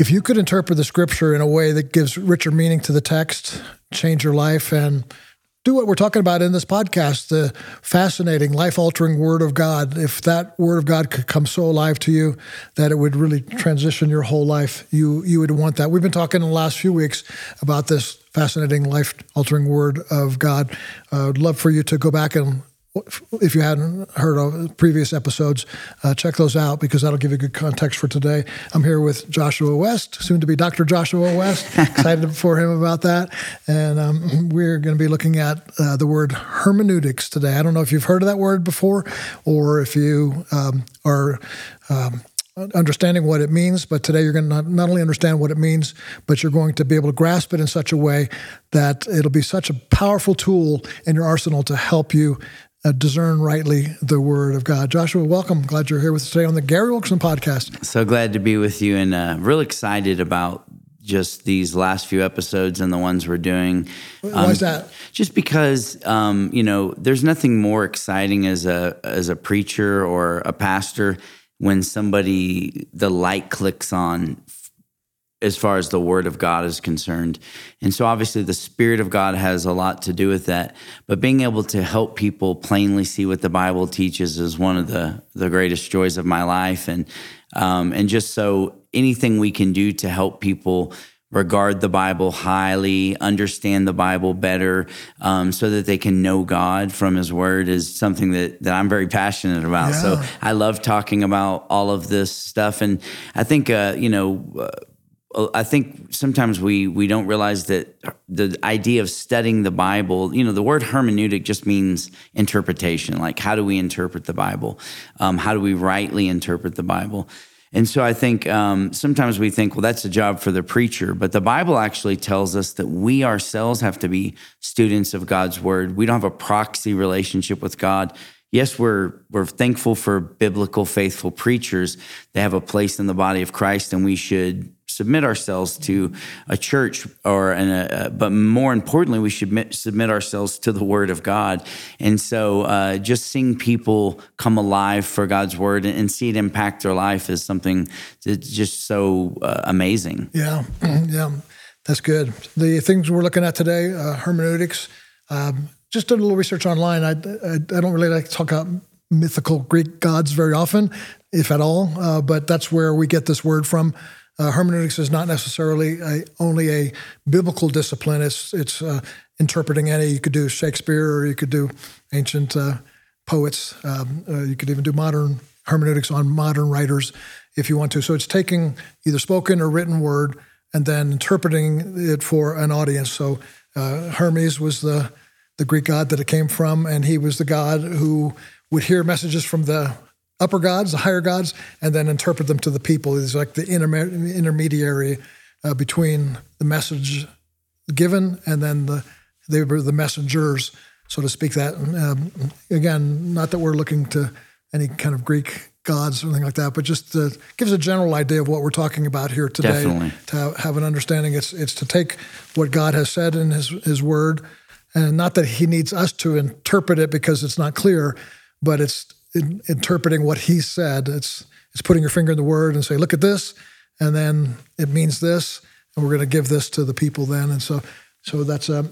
If you could interpret the scripture in a way that gives richer meaning to the text, change your life, and do what we're talking about in this podcast the fascinating, life altering Word of God. If that Word of God could come so alive to you that it would really transition your whole life, you, you would want that. We've been talking in the last few weeks about this fascinating, life altering Word of God. I'd love for you to go back and if you hadn't heard of previous episodes, uh, check those out because that'll give you good context for today. I'm here with Joshua West, soon to be Dr. Joshua West. Excited for him about that. And um, we're going to be looking at uh, the word hermeneutics today. I don't know if you've heard of that word before or if you um, are. Um, understanding what it means, but today you're going to not, not only understand what it means, but you're going to be able to grasp it in such a way that it'll be such a powerful tool in your arsenal to help you uh, discern rightly the word of God. Joshua, welcome. Glad you're here with us today on the Gary Wilkerson podcast. So glad to be with you and uh, real excited about just these last few episodes and the ones we're doing. Why um, is that? Just because um, you know, there's nothing more exciting as a as a preacher or a pastor when somebody the light clicks on as far as the word of God is concerned. And so obviously the spirit of God has a lot to do with that, but being able to help people plainly see what the Bible teaches is one of the the greatest joys of my life and um, and just so anything we can do to help people regard the Bible highly, understand the Bible better, um, so that they can know God from His Word is something that, that I'm very passionate about. Yeah. So I love talking about all of this stuff. And I think, uh, you know, uh, I think sometimes we we don't realize that the idea of studying the Bible, you know, the word hermeneutic just means interpretation. Like, how do we interpret the Bible? Um, how do we rightly interpret the Bible? And so I think um, sometimes we think, well, that's a job for the preacher, but the Bible actually tells us that we ourselves have to be students of God's word. We don't have a proxy relationship with God yes, we're we're thankful for biblical, faithful preachers. They have a place in the body of Christ, and we should submit ourselves to a church or an, uh, but more importantly we should submit ourselves to the word of god and so uh, just seeing people come alive for god's word and, see it impact their life is something that's just so uh, amazing yeah yeah that's good the things we're looking at today uh, hermeneutics um, just did a little research online. I, I, I, don't really like to talk about mythical Greek gods very often, if at all, uh, but that's where we get this word from. Uh, hermeneutics is not necessarily a, only a biblical discipline. It's it's uh, interpreting any. You could do Shakespeare, or you could do ancient uh, poets. Um, uh, you could even do modern hermeneutics on modern writers, if you want to. So it's taking either spoken or written word and then interpreting it for an audience. So uh, Hermes was the the Greek god that it came from, and he was the god who would hear messages from the upper gods, the higher gods, and then interpret them to the people. He's like the intermediary uh, between the message given and then the they were the messengers, so to speak. That um, again, not that we're looking to any kind of Greek gods or anything like that, but just to, gives a general idea of what we're talking about here today. Definitely. To have, have an understanding, it's it's to take what God has said in His His Word and not that he needs us to interpret it because it's not clear, but it's in, interpreting what he said. It's it's putting your finger in the word and say, look at this, and then it means this, and we're going to give this to the people then. And so, so that's uh,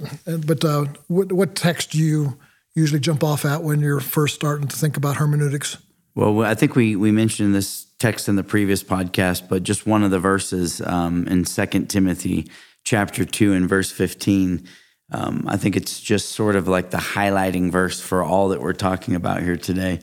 but uh, what, what text do you usually jump off at when you're first starting to think about hermeneutics? Well, I think we we mentioned this text in the previous podcast, but just one of the verses um, in Second Timothy chapter two and verse fifteen um, I think it's just sort of like the highlighting verse for all that we're talking about here today,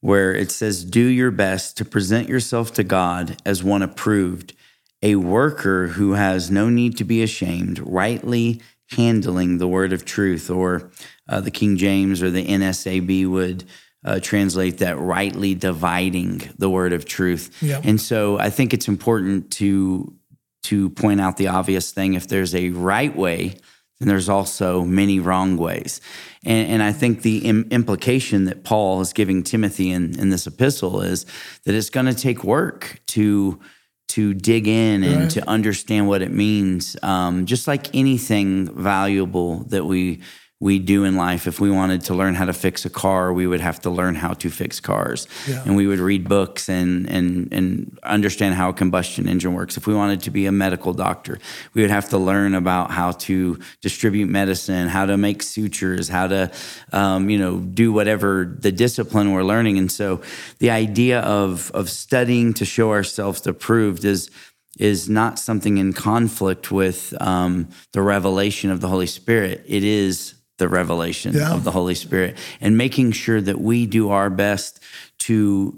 where it says, Do your best to present yourself to God as one approved, a worker who has no need to be ashamed, rightly handling the word of truth. Or uh, the King James or the NSAB would uh, translate that rightly dividing the word of truth. Yeah. And so I think it's important to to point out the obvious thing if there's a right way and there's also many wrong ways. And, and I think the Im- implication that Paul is giving Timothy in, in this epistle is that it's going to take work to to dig in and right. to understand what it means. Um, just like anything valuable that we we do in life. If we wanted to learn how to fix a car, we would have to learn how to fix cars. Yeah. And we would read books and, and, and understand how a combustion engine works. If we wanted to be a medical doctor, we would have to learn about how to distribute medicine, how to make sutures, how to, um, you know, do whatever the discipline we're learning. And so the idea of, of studying to show ourselves approved is, is not something in conflict with um, the revelation of the Holy Spirit. It is the revelation Yeah. of the Holy Spirit and making sure that we do our best to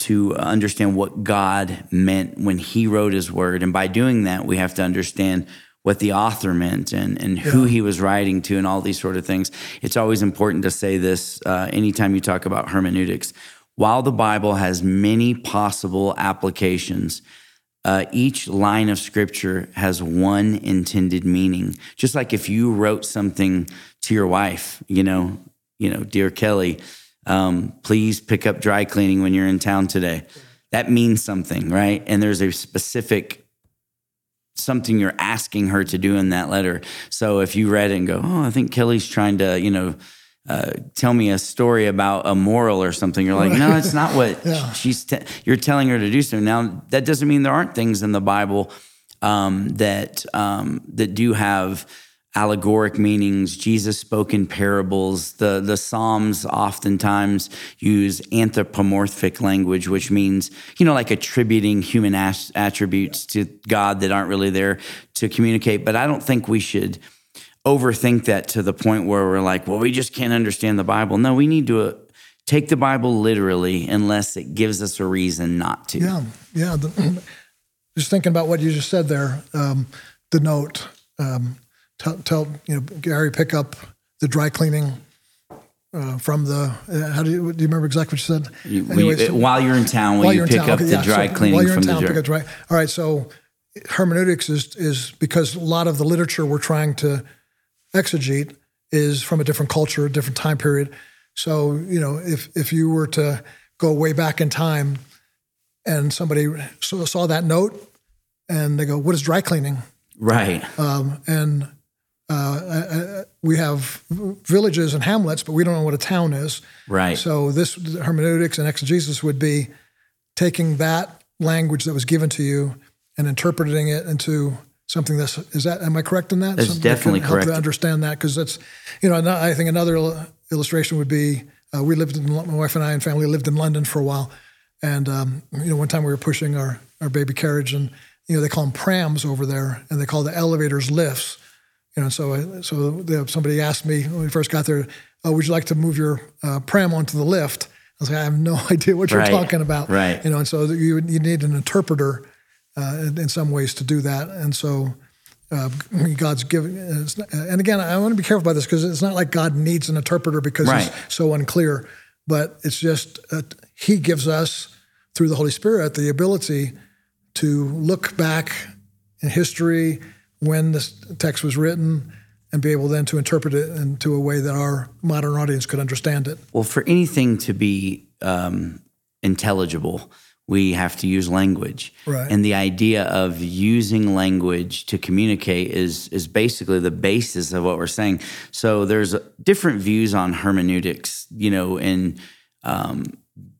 to understand what God meant when he wrote his word and by doing that we have to understand what the author meant and, and who he was writing to and all these sort of things. It's always important to say this uh, anytime you talk about hermeneutics. While the Bible has many possible applications, uh, each line of scripture has one intended meaning. Just like if you wrote something to your wife, you know, you know, dear Kelly, um, please pick up dry cleaning when you're in town today. That means something, right? And there's a specific something you're asking her to do in that letter. So if you read it and go, oh, I think Kelly's trying to, you know, uh, tell me a story about a moral or something. You're like, no, that's not what Yeah. she's. Te- you're telling her to do so. Now that doesn't mean there aren't things in the Bible um, that um, that do have allegoric meanings. Jesus spoke in parables. The the Psalms oftentimes use anthropomorphic language, which means you know like attributing human as- attributes to God that aren't really there to communicate. But I don't think we should overthink that to the point where we're like, well, we just can't understand the Bible. No, we need to uh, take the Bible literally unless it gives us a reason not to. Yeah, yeah. The, just thinking about what you just said there, um, the note. Um, tell, tell you know Gary pick up the dry cleaning uh, from the. Uh, how do you do? You remember exactly what you said? You- we- Anyways, while you're in town, will while you pick town, up okay, the yeah, dry so cleaning while you're from in the town, up dry. All right, so hermeneutics is is because a lot of the literature we're trying to exegete is from a different culture, a different time period. So you know, if if you were to go way back in time, and somebody saw, saw that note, and they go, "What is dry cleaning?" Right. Um, and uh, uh, we have villages and hamlets, but we don't know what a town is. Right. So this hermeneutics and exegesis would be taking that language that was given to you and interpreting it into something that's is that am I correct in that? That's Something that definitely help correct. To understand that because that's you know I think another illustration would be uh, we lived in my wife and I and family lived in London for a while, and um, you know one time we were pushing our our baby carriage and you know they call them prams over there and they call the elevators lifts. You know, so I, so the, somebody asked me when we first got there, oh, "Would you like to move your uh, pram onto the lift?" I was like, "I have no idea what you're Right. talking about." Right. You know, and so you you need an interpreter uh, in, in some ways to do that, and so. Uh, God's giving, and again, I want to be careful about this because it's not like God needs an interpreter because Right. he's so unclear, but it's just uh, He gives us through the Holy Spirit the ability to look back in history when this text was written and be able then to interpret it into a way that our modern audience could understand it. Well, for anything to be um, intelligible, we have to use language. Right. And the idea of using language to communicate is is basically the basis of what we're saying. So there's different views on hermeneutics, you know, in um,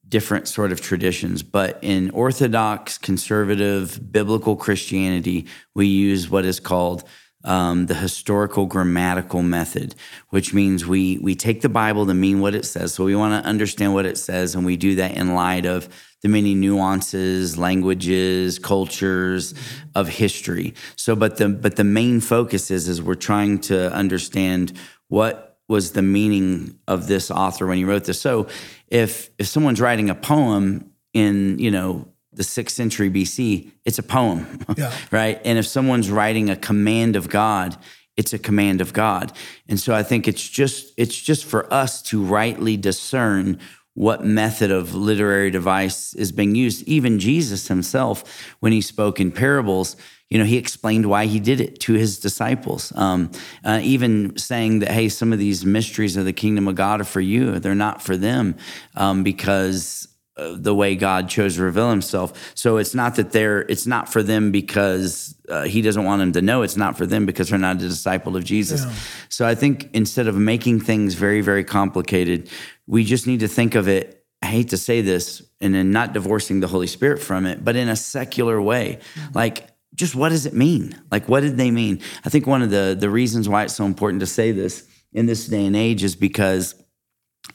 different sort of traditions. But in Orthodox, conservative, biblical Christianity, we use what is called um, the historical grammatical method, which means we we take the Bible to mean what it says. So we want to understand what it says, and we do that in light of the many nuances, languages, cultures of history. So, but the but the main focus is is we're trying to understand what was the meaning of this author when he wrote this. So, if if someone's writing a poem in you know the sixth century BC, it's a poem, Yeah. right? And if someone's writing a command of God, it's a command of God. And so I think it's just it's just for us to rightly discern what method of literary device is being used. Even Jesus himself, when he spoke in parables, you know, he explained why he did it to his disciples. Um, uh, even saying that, hey, some of these mysteries of the kingdom of God are for you; they're not for them, um, because the way God chose to reveal Himself. So it's not that they're it's not for them because uh, He doesn't want them to know. It's not for them because they're not a disciple of Jesus. Yeah. So I think instead of making things very very complicated, we just need to think of it. I hate to say this, and then not divorcing the Holy Spirit from it, but in a secular way, mm-hmm. like just what does it mean? Like what did they mean? I think one of the the reasons why it's so important to say this in this day and age is because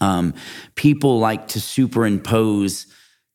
um, people like to superimpose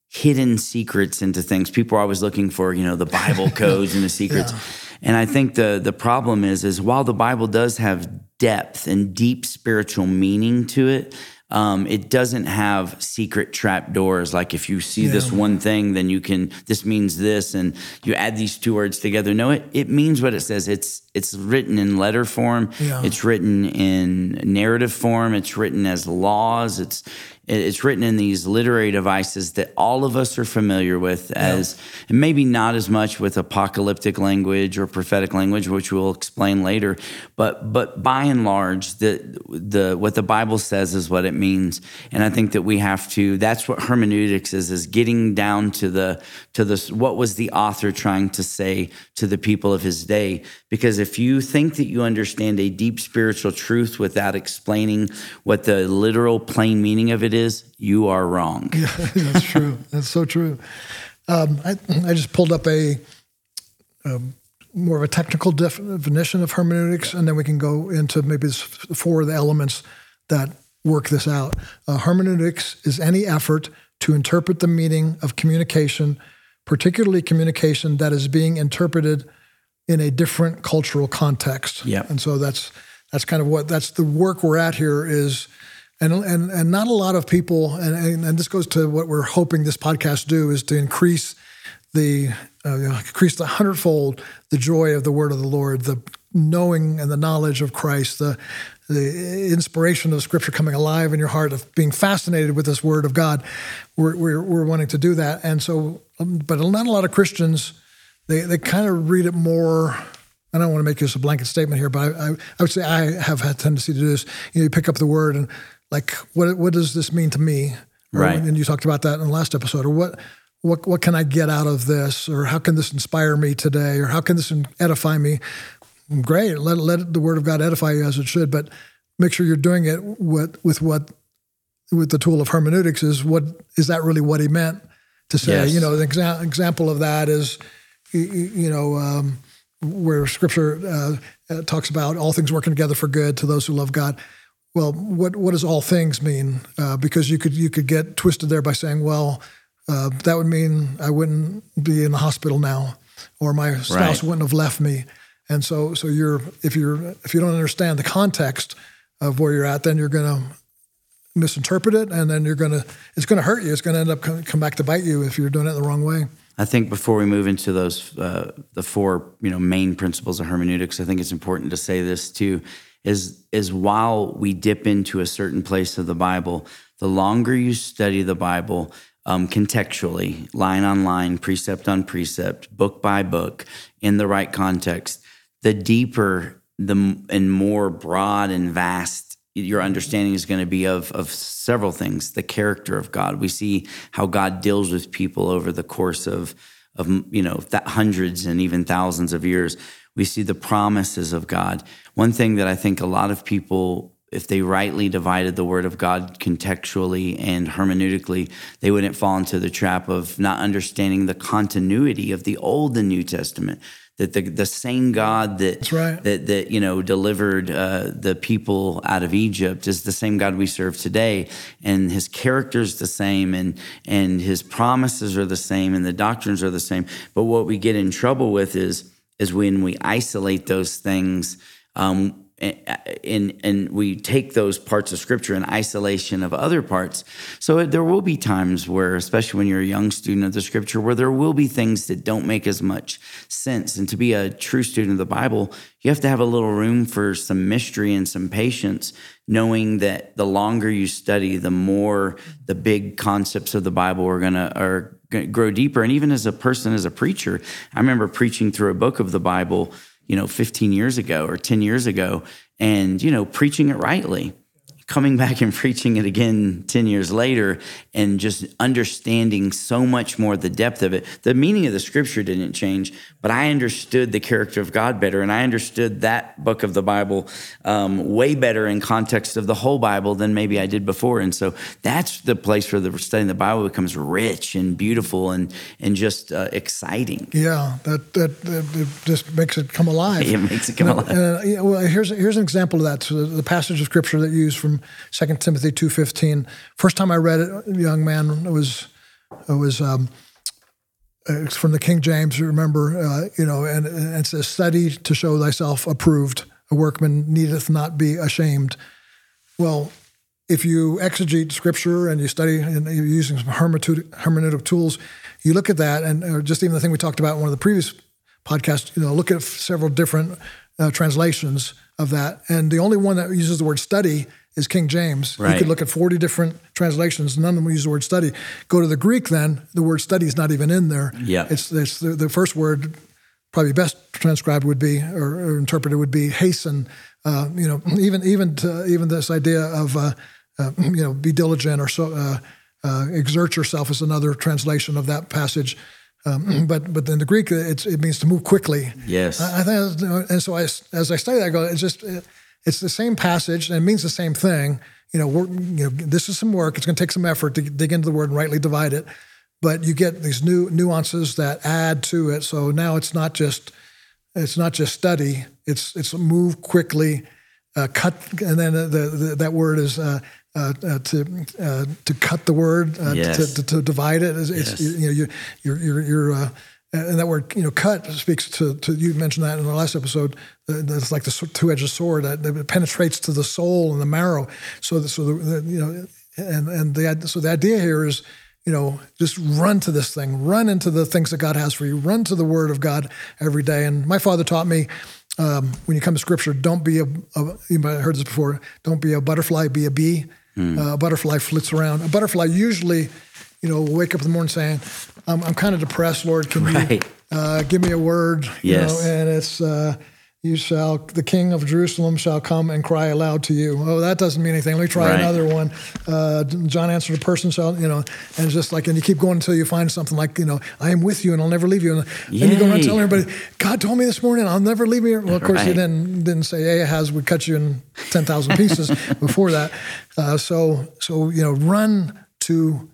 hidden secrets into things. People are always looking for, you know, the Bible codes and the secrets. Yeah. And I think the the problem is is while the Bible does have depth and deep spiritual meaning to it, um, it doesn't have secret trap doors. Like if you see yeah. this one thing, then you can. This means this, and you add these two words together. No, it it means what it says. It's it's written in letter form. Yeah. It's written in narrative form. It's written as laws. It's it's written in these literary devices that all of us are familiar with as yeah. and maybe not as much with apocalyptic language or prophetic language which we'll explain later but but by and large the the what the bible says is what it means and i think that we have to that's what hermeneutics is is getting down to the to the what was the author trying to say to the people of his day because if you think that you understand a deep spiritual truth without explaining what the literal plain meaning of it is, you are wrong. Yeah, that's true. that's so true. Um, I, I, just pulled up a, a, um, more of a technical definition of hermeneutics, and then we can go into maybe four of the elements that work this out. Uh, hermeneutics is any effort to interpret the meaning of communication, particularly communication that is being interpreted in a different cultural context. Yeah. And so that's that's kind of what that's the work we're at here is and and and not a lot of people, and, and, and this goes to what we're hoping this podcast do is to increase the uh, increase the hundredfold the joy of the word of the Lord, the knowing and the knowledge of Christ, the the inspiration of Scripture coming alive in your heart, of being fascinated with this Word of God. We're, we're, we're wanting to do that, and so, um, but not a lot of Christians. They they kind of read it more. I don't want to make this a blanket statement here, but I, I, I would say I have had tendency to do this. You, know, you pick up the Word and like what what does this mean to me? Right. And you talked about that in the last episode. Or what what what can I get out of this? Or how can this inspire me today? Or how can this edify me? Great. Let let the Word of God edify you as it should, but make sure you're doing it with with what with the tool of hermeneutics is what is that really what he meant to say? Yes. You know, an exa- example of that is you know. Um, where Scripture uh, uh, talks about all things working together for good to those who love God well, what what does all things mean? Uh, because you could you could get twisted there by saying, well, uh, that would mean I wouldn't be in the hospital now, or my spouse right. wouldn't have left me. And so, so you're if you're if you don't understand the context of where you're at, then you're going to misinterpret it, and then you're going to it's going to hurt you. It's going to end up come, come back to bite you if you're doing it the wrong way. I think before we move into those uh, the four you know main principles of hermeneutics, I think it's important to say this too is is while we dip into a certain place of the Bible, the longer you study the Bible um, contextually, line on line, precept on precept, book by book, in the right context, the deeper the and more broad and vast your understanding is going to be of of several things. The character of God. We see how God deals with people over the course of of you know hundreds and even thousands of years we see the promises of God. One thing that I think a lot of people, if they rightly divided the word of God contextually and hermeneutically, they wouldn't fall into the trap of not understanding the continuity of the Old and New Testament. That the, the same God that right. that that you know delivered uh, the people out of Egypt is the same God we serve today, and His character is the same, and and His promises are the same, and the doctrines are the same. But what we get in trouble with is is when we isolate those things um, Uh, and, and we take those parts of scripture in isolation of other parts. So there will be times where, especially when you're a young student of the scripture, where there will be things that don't make as much sense. And to be a true student of the Bible, you have to have a little room for some mystery and some patience, knowing that the longer you study, the more the big concepts of the Bible are gonna are grow deeper. And even as a person, as a preacher, I remember preaching through a book of the Bible, you know, 15 years ago or 10 years ago, and, you know, preaching it rightly coming back and preaching it again 10 years later and just understanding so much more the depth of it. The meaning of the scripture didn't change, but I understood the character of God better. And I understood that book of the Bible um, way better in context of the whole Bible than maybe I did before. And so that's the place where the studying the Bible becomes rich and beautiful and, and just uh, exciting. Yeah, that, that, that just makes it come alive. It makes it come alive. Uh, yeah, well, here's, here's an example of that. So the, the passage of scripture that you use from 2 Timothy 2.15. First time I read it, young man, it was, it was um, it's from the King James, remember, uh, you know, and, and it says, study to show thyself approved. A workman needeth not be ashamed. Well, if you exegete scripture and you study and you're using some hermeneutic, hermeneutic tools, you look at that, and just even the thing we talked about in one of the previous podcasts, you know, look at several different uh, translations of that. And the only one that uses the word study is King James. Right. You could look at 40 different translations, none of them use the word study. Go to the Greek, then the word study is not even in there. Yeah. It's, it's the, the first word, probably best transcribed would be, or, or interpreted would be hasten. Uh, you know, even even to, even this idea of uh, uh, you know, be diligent or so uh, uh, exert yourself is another translation of that passage. Um, but but in the Greek, it means to move quickly. Yes. I, I think, and so I, as I study that, I go, it's just it's the same passage and it means the same thing. You know, you know, this is some work. It's going to take some effort to dig into the word and rightly divide it. But you get these new nuances that add to it. So now it's not just it's not just study. It's it's move quickly, uh, cut, and then the, the, that word is uh, uh, uh, to uh, to cut the word uh, yes. to, to, to, divide it. It's, yes. you know you, you're you're, you're uh, and that word you know cut speaks to, to you mentioned that in the last episode. It's like the two-edged sword that penetrates to the soul and the marrow. So the, so the, the you know and and the so the idea here is you know, just run to this thing, run into the things that God has for you, run to the Word of God every day. And my father taught me um, when you come to Scripture, don't be a, a you might have heard this before, don't be a butterfly, be a bee. Mm. Uh, a butterfly flits around. A butterfly usually, you know, wake up in the morning saying, I'm, I'm kind of depressed, Lord. Can right. you uh, give me a word? Yes. You know, and it's, uh, you shall, the king of Jerusalem shall come and cry aloud to you. Oh, that doesn't mean anything. Let me try right. another one. Uh, John answered a person shall, you know, and it's just like, and you keep going until you find something like, you know, I am with you and I'll never leave you. And then you go around telling everybody, God told me this morning, I'll never leave you. Well, of course, right. you didn't, didn't say hey Ahaz would cut you in 10,000 pieces before that. Uh, so, so, you know, run to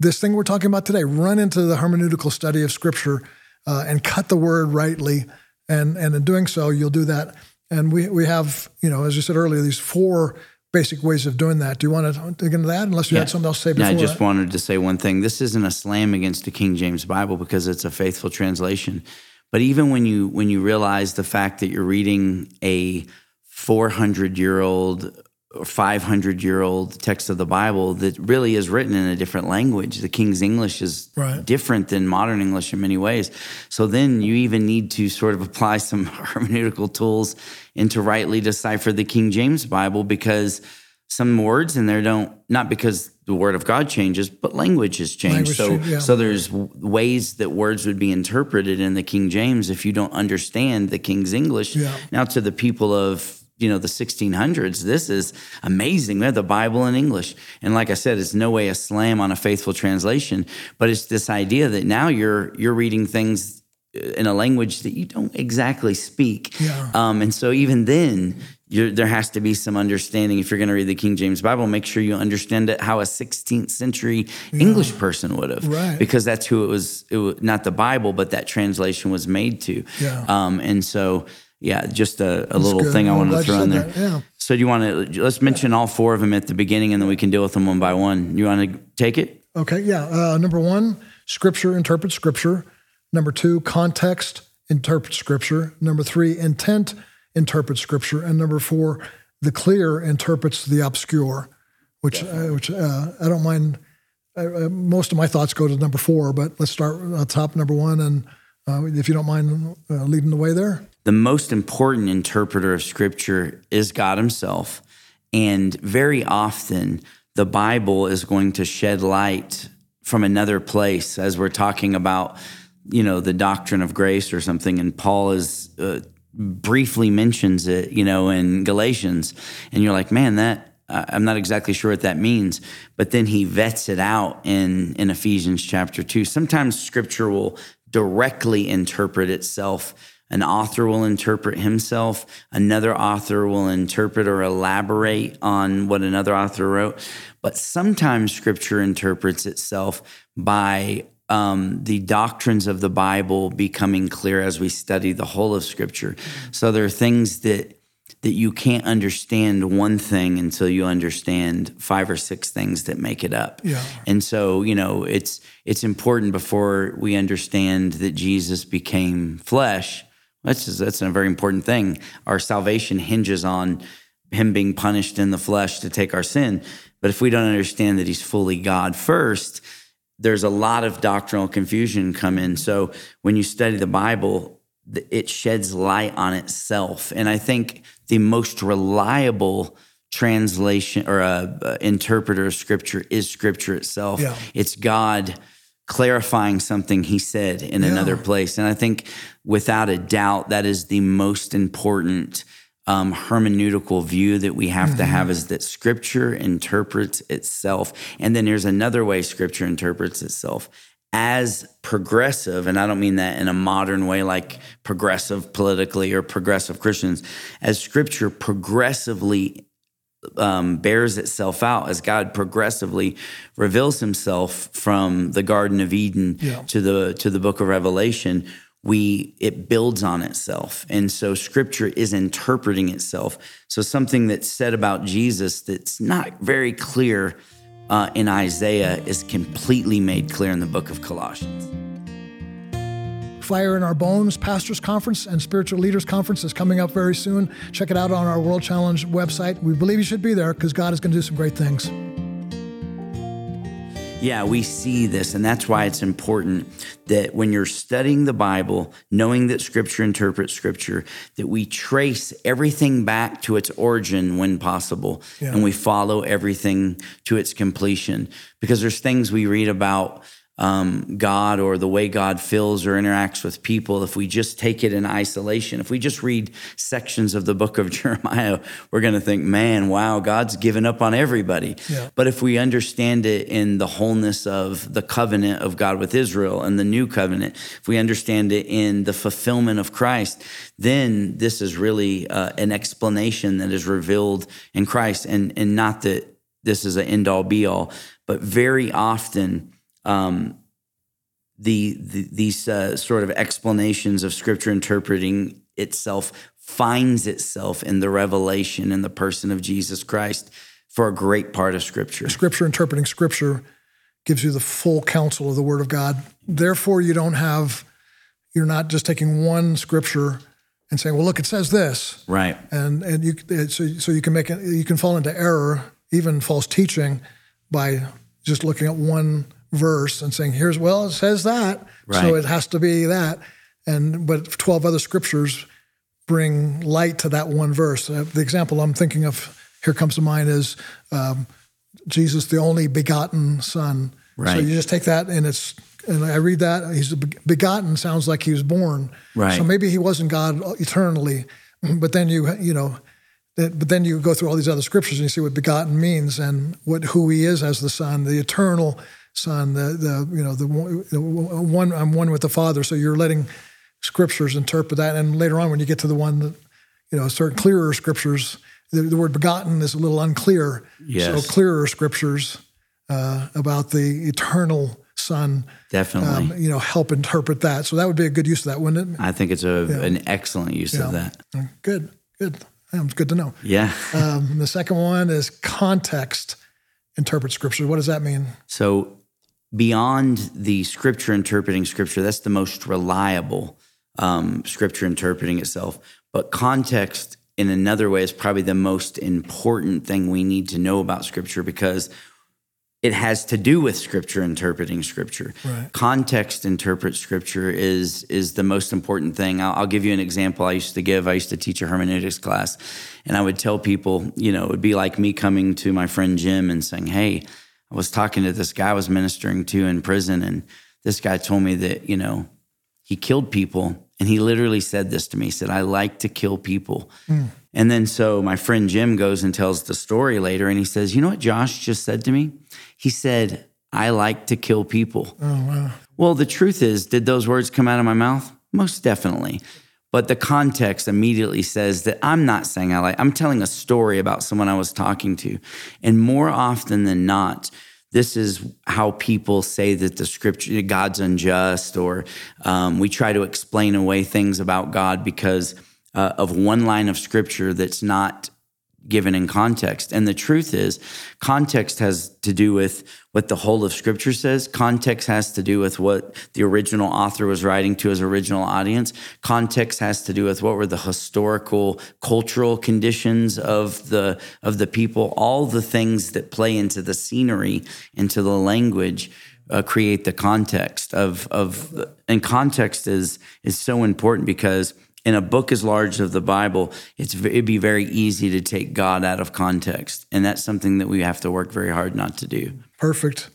this thing we're talking about today, run into the hermeneutical study of scripture uh, and cut the word rightly and and in doing so, you'll do that. And we we have you know, as you said earlier, these four basic ways of doing that. Do you want to dig into that? Unless you yeah. had something else to say before. No, I just wanted to say one thing. This isn't a slam against the King James Bible because it's a faithful translation. But even when you when you realize the fact that you're reading a 400 year old 500 year old text of the Bible that really is written in a different language. The King's English is right. different than modern English in many ways. So then you even need to sort of apply some hermeneutical tools and to rightly decipher the King James Bible because some words in there don't, not because the word of God changes, but language has changed. Language so, yeah. so there's ways that words would be interpreted in the King James if you don't understand the King's English. Yeah. Now, to the people of you know the 1600s this is amazing we have the bible in english and like i said it's no way a slam on a faithful translation but it's this idea that now you're you're reading things in a language that you don't exactly speak yeah. um, and so even then there has to be some understanding if you're going to read the king james bible make sure you understand it how a 16th century yeah. english person would have right. because that's who it was, it was not the bible but that translation was made to yeah. um, and so yeah, just a, a little good. thing I wanted to throw in there. That, yeah. So do you want to let's mention all four of them at the beginning, and then we can deal with them one by one. You want to take it? Okay. Yeah. Uh, number one, Scripture interprets Scripture. Number two, context interprets Scripture. Number three, intent interprets Scripture, and number four, the clear interprets the obscure. Which uh, which uh, I don't mind. Uh, most of my thoughts go to number four, but let's start at top number one, and uh, if you don't mind uh, leading the way there the most important interpreter of scripture is God himself. And very often, the Bible is going to shed light from another place as we're talking about, you know, the doctrine of grace or something. And Paul is uh, briefly mentions it, you know, in Galatians. And you're like, man, that I'm not exactly sure what that means, but then he vets it out in in Ephesians chapter two. Sometimes Scripture will directly interpret itself. An author will interpret himself. Another author will interpret or elaborate on what another author wrote. But sometimes Scripture interprets itself by um, the doctrines of the Bible becoming clear as we study the whole of Scripture. So there are things that that you can't understand one thing until you understand five or six things that make it up. Yeah. And so, you know, it's it's important before we understand that Jesus became flesh. That's just, that's a very important thing. Our salvation hinges on him being punished in the flesh to take our sin. But if we don't understand that he's fully God first, there's a lot of doctrinal confusion come in. So when you study the Bible, it sheds light on itself. And I think the most reliable translation or a, uh, interpreter of scripture is scripture itself. Yeah. It's God clarifying something he said in Yeah. another place. And I think without a doubt, that is the most important um, hermeneutical view that we have to have is that scripture interprets itself. And then there's another way scripture interprets itself as progressive, and I don't mean that in a modern way like progressive politically or progressive Christians, as scripture progressively um, bears itself out as God progressively reveals Himself from the Garden of Eden Yeah. to the to the Book of Revelation. We it builds on itself, and so Scripture is interpreting itself. So something that's said about Jesus that's not very clear uh, in Isaiah is completely made clear in the Book of Colossians. Fire in Our Bones Pastors Conference and Spiritual Leaders Conference is coming up very soon. Check it out on our World Challenge website. We believe you should be there because God is going to do some great things. Yeah, we see this, and that's why it's important that when you're studying the Bible, knowing that Scripture interprets Scripture, that we trace everything back to its origin when possible, Yeah. and we follow everything to its completion. Because there's things we read about um, God or the way God fills or interacts with people. If we just take it in isolation, if we just read sections of the book of Jeremiah, we're going to think, man, wow, God's given up on everybody. Yeah. But if we understand it in the wholeness of the covenant of God with Israel and the new covenant, if we understand it in the fulfillment of Christ, then this is really uh, an explanation that is revealed in Christ. And, and not that this is an end all be all, but very often, um, the, the these uh, sort of explanations of scripture interpreting itself finds itself in the revelation in the person of Jesus Christ for a great part of scripture. Scripture interpreting Scripture gives you the full counsel of the Word of God. Therefore, you don't have, you're not just taking one Scripture and saying, "Well, look, it says this," Right. and and you so so you can make it, you can fall into error, even false teaching, by just looking at one verse and saying, "Here's well, it says that, so it has to be that," and but twelve other scriptures bring light to that one verse. Uh, the example I'm thinking of here comes to mind is um, Jesus, the only begotten Son. So you just take that and it's and I read that he's begotten sounds like he was born. Right. So maybe he wasn't God eternally, but then you you know, but then you go through all these other scriptures and you see what begotten means and what who he is as the Son, the eternal Son, the the you know the one, the one I'm one with the Father. So you're letting scriptures interpret that, and later on when you get to the one that you know certain clearer scriptures, the, the word begotten is a little unclear. Yes. So clearer scriptures uh, about the eternal Son, Definitely. um, you know, help interpret that. So that would be a good use of that, wouldn't it? I think it's a, an excellent use of that. Good, good. That's good to know. Yeah. Um, the second one is context interpret scripture. What does that mean? So, beyond the scripture interpreting scripture, that's the most reliable um, scripture interpreting itself. But context, in another way, is probably the most important thing we need to know about scripture because it has to do with scripture interpreting scripture. Right. Context interpret scripture is is the most important thing. I'll, I'll give you an example I used to give. I used to teach a hermeneutics class, and I would tell people, you know, it would be like me coming to my friend Jim and saying, "Hey, I was talking to this guy I was ministering to in prison, and this guy told me that you know he killed people And he literally said this to me. He said, I like to kill people. Hmm. And then so my friend Jim goes and tells the story later and he says, You know what Josh just said to me? He said, I like to kill people. Oh wow. Well, the truth is, did those words come out of my mouth? Most definitely. But the context immediately says that I'm not saying I like, I'm telling a story about someone I was talking to. And more often than not, this is how people say that the scripture, God's unjust, or um, we try to explain away things about God because uh, of one line of scripture that's not given in context. And the truth is, context has to do with what the whole of scripture says. Context has to do with what the original author was writing to his original audience. Context has to do with what were the historical, cultural conditions of the of the people. All the things that play into the scenery, into the language. Uh, create the context of of and context is is so important because in a book as large as the Bible, it's it'd be very easy to take God out of context, and that's something that we have to work very hard not to do. Perfect.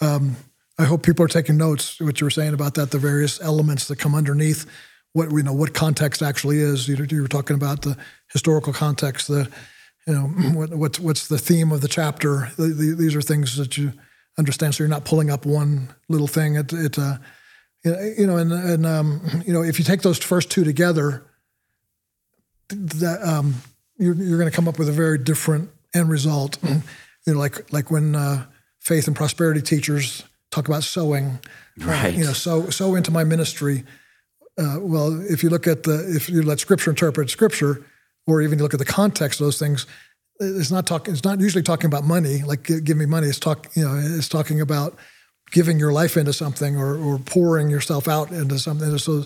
Um, I hope people are taking notes. What you were saying about that, the various elements that come underneath what you know what context actually is. You, you were talking about the historical context, the you know what, what's what's the theme of the chapter. The, the, these are things that you understand, so you're not pulling up one little thing. It, it uh, you know, and and um, you know, if you take those first two together, that um, you're you're going to come up with a very different end result. you know, like like when uh, faith and prosperity teachers talk about sowing, Right. you know, sow sow into my ministry. Uh, well, if you look at the if you let Scripture interpret Scripture, or even you look at the context of those things, it's not talking. It's not usually talking about money. Like give, give me money. It's talk. You know, it's talking about giving your life into something or, or pouring yourself out into something. So,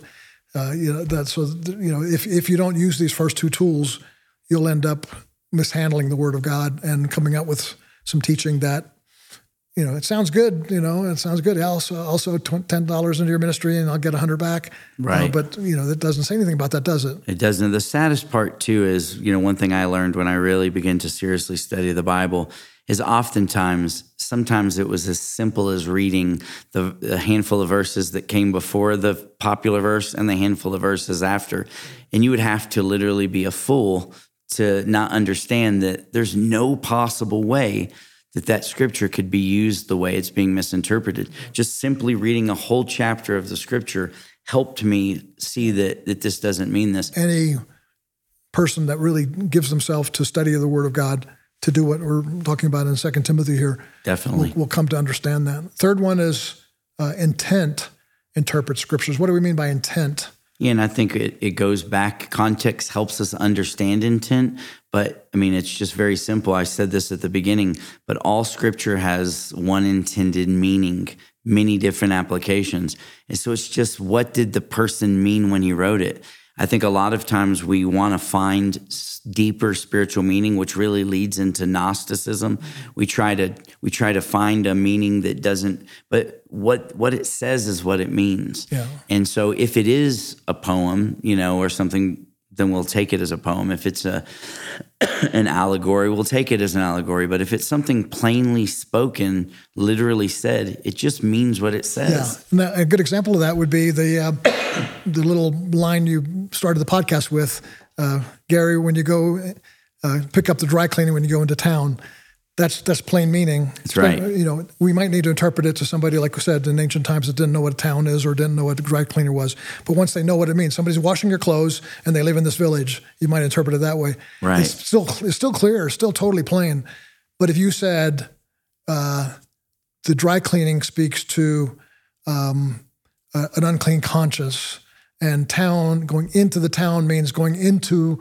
uh, you know, that so you know, if if you don't use these first two tools, you'll end up mishandling the Word of God and coming up with some teaching that, you know, it sounds good. You know, it sounds good. Also, also ten dollars into your ministry and I'll get a hundred back. Know, Right. but you know, that doesn't say anything about that, does it? It doesn't. The saddest part too is, you know, one thing I learned when I really began to seriously study the Bible is oftentimes, sometimes it was as simple as reading the, the handful of verses that came before the popular verse and the handful of verses after, and you would have to literally be a fool to not understand that there's no possible way that that scripture could be used the way it's being misinterpreted. Just simply reading a whole chapter of the scripture helped me see that that this doesn't mean this. Any person that really gives themselves to study of the Word of God to do what we're talking about in Second Timothy here Definitely. will, will come to understand that. Third one is uh, intent interpret scriptures. What do we mean by intent? Yeah, and I think it, it goes back. Context helps us understand intent, but I mean, it's just very simple. I said this at the beginning, but all scripture has one intended meaning, many different applications. And so it's just what did the person mean when he wrote it? I think a lot of times we want to find deeper spiritual meaning, which really leads into Gnosticism. We try to we try to find a meaning that doesn't, but what what it says is what it means. Yeah. And so if it is a poem, you know, or something, then we'll take it as a poem. If it's a an allegory, we'll take it as an allegory. But if it's something plainly spoken, literally said, it just means what it Yeah. says. Now, a good example of that would be the uh, the little line you started the podcast with, uh, Gary. When you go uh, pick up the dry cleaning when you go into town, that's that's plain meaning. That's right. You know, we might need to interpret it to somebody like we said in ancient times that didn't know what a town is or didn't know what a dry cleaner was. But once they know what it means, somebody's washing your clothes and they live in this village. You might interpret it that way. Right. It's still it's still clear, still totally plain. But if you said uh, the dry cleaning speaks to um, an unclean conscience, and town going into the town means going into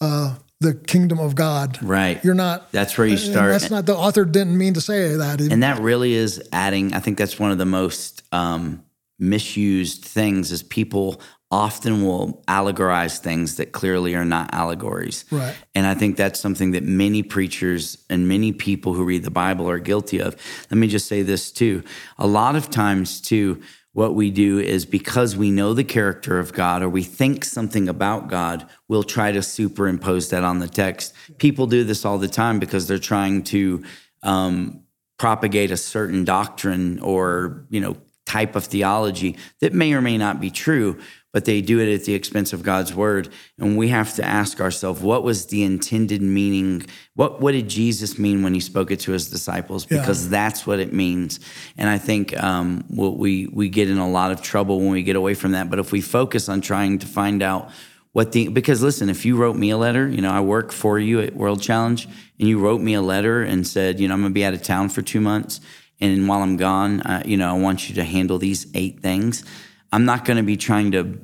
uh, the kingdom of God. Right. You're not. That's where you start. That's not the author didn't mean to say that. And that really is adding i think that's one of the most um, misused things is people often will allegorize things that clearly are not allegories Right. and i think that's something that many preachers and many people who read the bible are guilty of let me just say this too a lot of times too what we do is because we know the character of God or we think something about God, we'll try to superimpose that on the text. People do this all the time because they're trying to um, propagate a certain doctrine or you know type of theology that may or may not be true, but they do it at the expense of God's word. And we have to ask ourselves, what was the intended meaning? What what did Jesus mean when he spoke it to his disciples? Because yeah. that's what it means. And I think um, what we we get in a lot of trouble when we get away from that. But if we focus on trying to find out what the because listen, if you wrote me a letter, you know, I work for you at World Challenge, and you wrote me a letter and said, you know, I'm gonna be out of town for two months, and while I'm gone, uh, you know, I want you to handle these eight things I'm not going to be trying to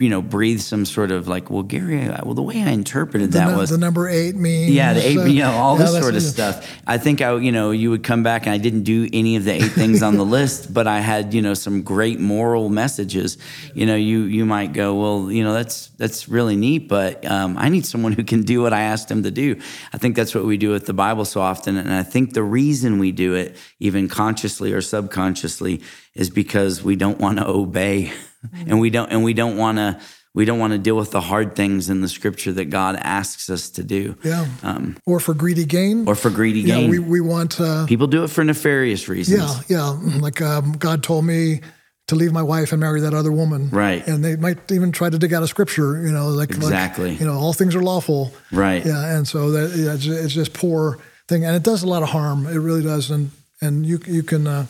you know, breathe some sort of like, well, Gary, well, the way I interpreted the that was the number eight means, yeah, the eight, uh, you know, all yeah, this sort of stuff. I think I, you know, you would come back and I didn't do any of the eight things on the list, but I had, you know, some great moral messages. You know, you you might go, well, you know, that's that's really neat, but um, I need someone who can do what I asked him to do. I think that's what we do with the Bible so often, and I think the reason we do it, even consciously or subconsciously, is because we don't want to obey and we don't and we don't want to we don't want to deal with the hard things in the scripture that God asks us to do. Yeah. Um, or for greedy gain. Or for greedy gain. Yeah, we, we want. Uh, People do it for nefarious reasons. Yeah, yeah. Like um, God told me to leave my wife and marry that other woman. Right. And they might even try to dig out a scripture, you know, like, exactly. Like, you know, all things are lawful. Right. Yeah. And so that yeah, it's, it's, just poor thing. And it does a lot of harm. It really does. And, and you, you can, uh,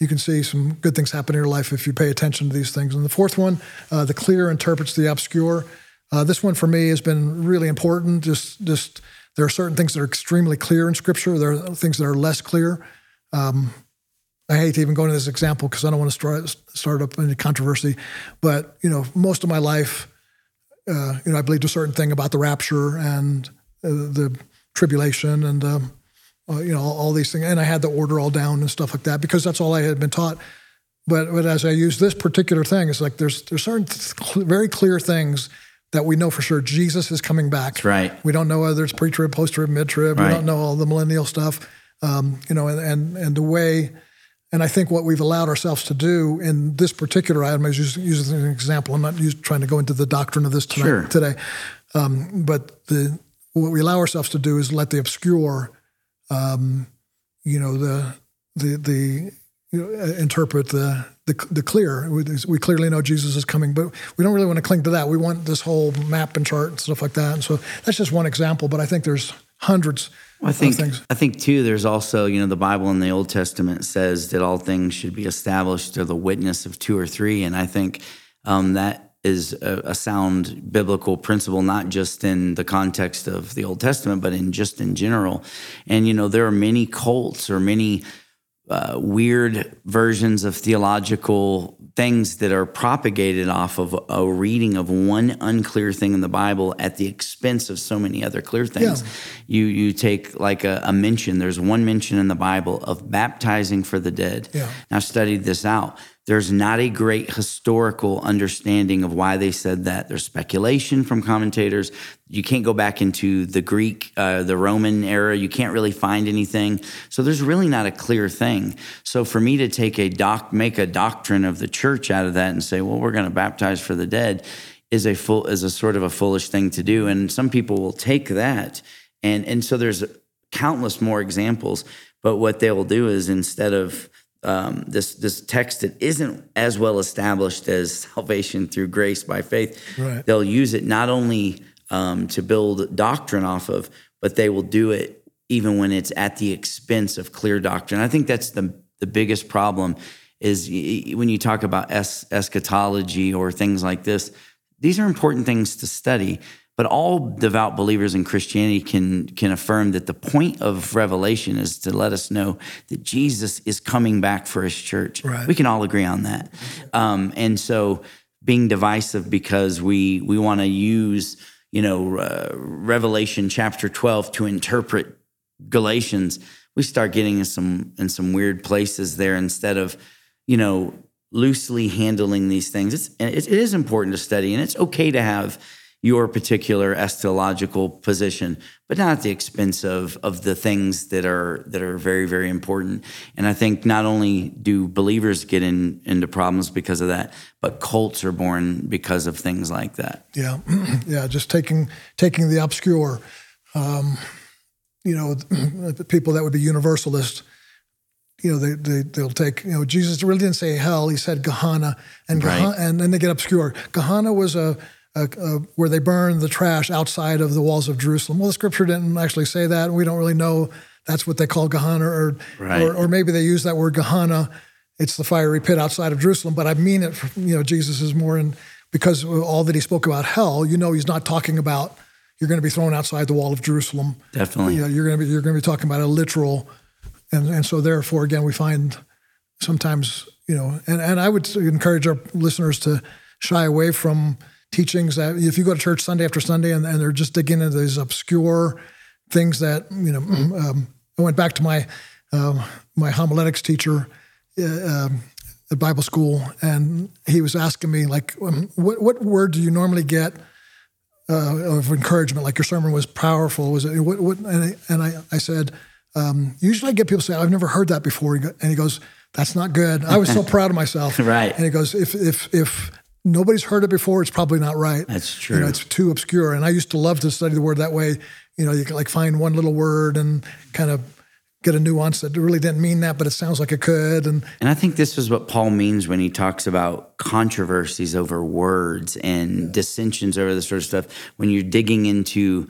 you can see some good things happen in your life if you pay attention to these things. And the fourth one, uh, the clear interprets the obscure. Uh, this one for me has been really important. Just, just there are certain things that are extremely clear in Scripture. There are things that are less clear. Um, I hate to even go into this example because I don't want to start start up any controversy. But you know, most of my life, uh, you know, I believed a certain thing about the rapture and uh, the tribulation and um, uh, you know, all, all, these things. And I had the order all down and stuff like that because that's all I had been taught. But, but as I use this particular thing, it's like there's there's certain cl- very clear things that we know for sure Jesus is coming back. That's right. We don't know whether it's pre-trib, post-trib, mid-trib. Right. We don't know all the millennial stuff. Um, you know, and, and and the way, and I think what we've allowed ourselves to do in this particular item, I was using, using an example. I'm not used, trying to go into the doctrine of this tonight, sure. today, um, but the what we allow ourselves to do is let the obscure um, you know, the the the you know, uh, interpret the, the the clear. We, we, clearly know Jesus is coming, but we don't really want to cling to that. We want this whole map and chart and stuff like that. And so that's just one example, but I think there's hundreds. I think I think too. There's also you know the Bible in the Old Testament says that all things should be established through the witness of two or three, and I think um, that is a, a, sound biblical principle, not just in the context of the Old Testament, but in just in general. And you know, there are many cults or many uh, weird versions of theological things that are propagated off of a reading of one unclear thing in the Bible at the expense of so many other clear things. Yeah. You you take like a, a, mention. There's one mention in the Bible of baptizing for the dead. Yeah. Now, studied this out there's not a great historical understanding of why they said that. There's speculation from commentators. You can't go back into the Greek, uh, the Roman era. You can't really find anything. So there's really not a clear thing. So for me to take a doc, make a doctrine of the church out of that and say, well, we're going to baptize for the dead, is a full is a sort of a foolish thing to do. And some people will take that, and and so there's countless more examples. But what they will do is instead of um, this this text that isn't as well established as salvation through grace by faith. Right. They'll use it not only um, to build doctrine off of, but they will do it even when it's at the expense of clear doctrine. I think that's the the biggest problem is when you talk about es- eschatology or things like this. These are important things to study, but all devout believers in Christianity can, can affirm that the point of revelation is to let us know that Jesus is coming back for his church. Right. We can all agree on that. Um, and so being divisive because we, we want to use, you know, uh, Revelation chapter 12 to interpret Galatians, we start getting in some, in some weird places there instead of, you know, loosely handling these things. It's, it is important to study and it's okay to have, your particular eschatological position, but not at the expense of of the things that are that are very very important. And I think not only do believers get in into problems because of that, but cults are born because of things like that. Yeah, yeah, just taking taking the obscure, um, you know, people that would be universalist you know, they, they they'll take you know Jesus really didn't say hell. He said Gehenna, and Gehenna, Right. and then they get obscure. Gehenna was a, a, a where they burn the trash outside of the walls of Jerusalem. Well, the scripture didn't actually say that. and We don't really know that's what they call Gehenna, or Right. or, or maybe they use that word Gehenna. It's the fiery pit outside of Jerusalem, but I mean it. For, you know, Jesus is more in because of all that he spoke about hell. You know, he's not talking about you're going to be thrown outside the wall of Jerusalem. Definitely. You know, you're going to be you're going to be talking about a literal, and and so therefore again we find sometimes you know, and and I would encourage our listeners to shy away from teachings that if you go to church Sunday after Sunday and, and they're just digging into these obscure things that you know. Um, I went back to my um, my homiletics teacher uh, um, at Bible school, and he was asking me like, um, what what word do you normally get uh, of encouragement? Like your sermon was powerful. Was it what? what and I, and I, I said, um, usually I get people say, I've never heard that before, and he goes, that's not good. I was so proud of myself. Right. And he goes, if if if nobody's heard it before, it's probably not right. That's You know, true. it's too obscure. And I used to love to study the word that way. You know, you can like find one little word and kind of get a nuance that really didn't mean that, but it sounds like it could. And And I think this is what Paul means when he talks about controversies over words and dissensions over this sort of stuff. When you're digging into,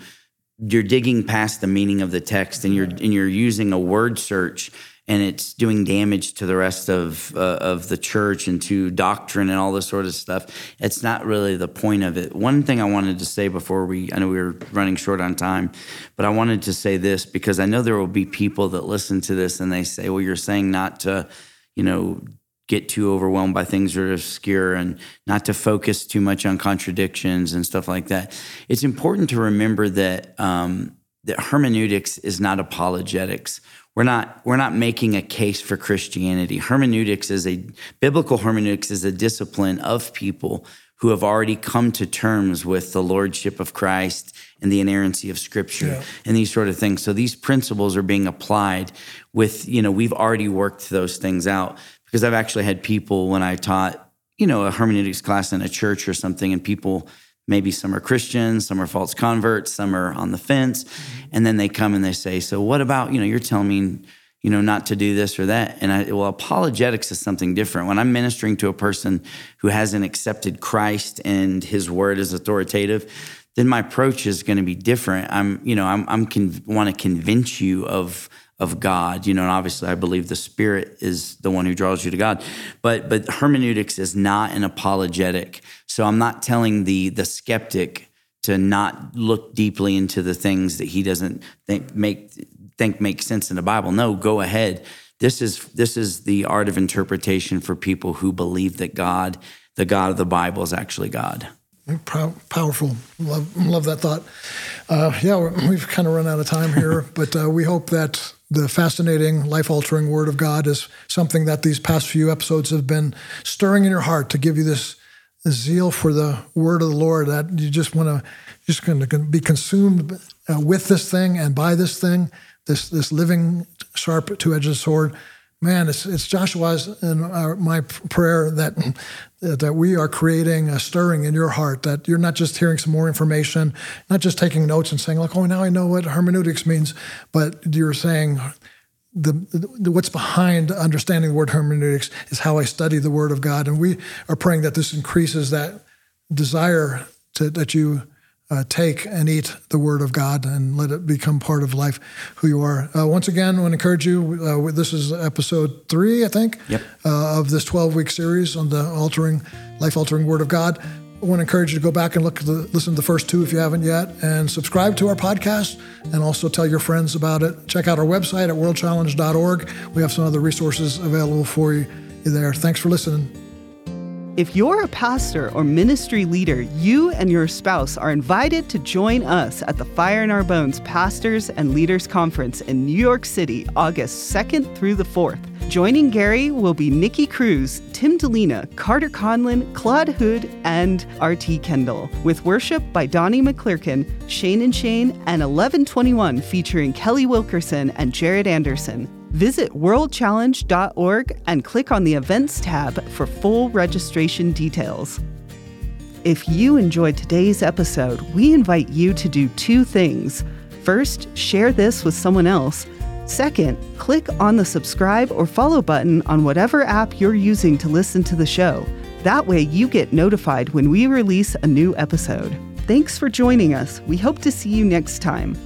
you're digging past the meaning of the text, and you're and you're using a word search, and it's doing damage to the rest of uh, of the church and to doctrine and all this sort of stuff. It's not really the point of it. One thing I wanted to say before we, I know we were running short on time, but I wanted to say this because I know there will be people that listen to this and they say, "Well, you're saying not to." you know, get too overwhelmed by things that are obscure and not to focus too much on contradictions and stuff like that. It's important to remember that um, that hermeneutics is not apologetics. We're not we're not making a case for Christianity. Hermeneutics is a biblical hermeneutics is a discipline of people who have already come to terms with the lordship of Christ and the inerrancy of Scripture Yeah. and these sort of things. So these principles are being applied with, you know, we've already worked those things out because I've actually had people when I taught, you know, a hermeneutics class in a church or something, and people, maybe some are Christians, some are false converts, some are on the fence. And then they come and they say, So what about, you know, you're telling me, you know, not to do this or that. And I, well, apologetics is something different. When I'm ministering to a person who hasn't accepted Christ and his word is authoritative, then my approach is going to be different. I'm, you know, I'm, I'm con- want to convince you of of God, you know, and obviously I believe the Spirit is the one who draws you to God. But but hermeneutics is not an apologetic. So I'm not telling the the skeptic to not look deeply into the things that he doesn't think make think make sense in the Bible. No, go ahead. This is this is the art of interpretation for people who believe that God, the God of the Bible, is actually God. Powerful. Love, love that thought. Uh, yeah, we've kind of run out of time here, but uh, we hope that the fascinating, life altering Word of God is something that these past few episodes have been stirring in your heart to give you this zeal for the Word of the Lord that you just want to just going to be consumed uh, with this thing and by this thing, this this living, sharp, two edged sword. Man, it's, it's Joshua's and our, my prayer that that we are creating a stirring in your heart. That you're not just hearing some more information, not just taking notes and saying like, "Oh, now I know what hermeneutics means," but you're saying the, the what's behind understanding the word hermeneutics is how I study the Word of God, and we are praying that this increases that desire to, that you uh, take and eat the Word of God and let it become part of life, who you are. Uh, once again, I want to encourage you. Uh, this is episode three, I think, Yep. uh, of this 12 week series on the altering, life altering Word of God. I want to encourage you to go back and look at the, listen to the first two if you haven't yet, and subscribe to our podcast, and also tell your friends about it. Check out our website at worldchallenge.org. We have some other resources available for you there. Thanks for listening. If you're a pastor or ministry leader, you and your spouse are invited to join us at the Fire in Our Bones Pastors and Leaders Conference in New York City, August 2nd through the 4th. Joining Gary will be Nicky Cruz, Tim Dilena, Carter Conlon, Claude Houde, and R.T. Kendall, with worship by Donnie McClurkin, Shane and Shane, and 1121 featuring Kelly Wilkerson and Jared Anderson. Visit worldchallenge.org and click on the Events tab for full registration details. If you enjoyed today's episode, we invite you to do two things. First, share this with someone else. Second, click on the subscribe or follow button on whatever app you're using to listen to the show. That way, you get notified when we release a new episode. Thanks for joining us. We hope to see you next time.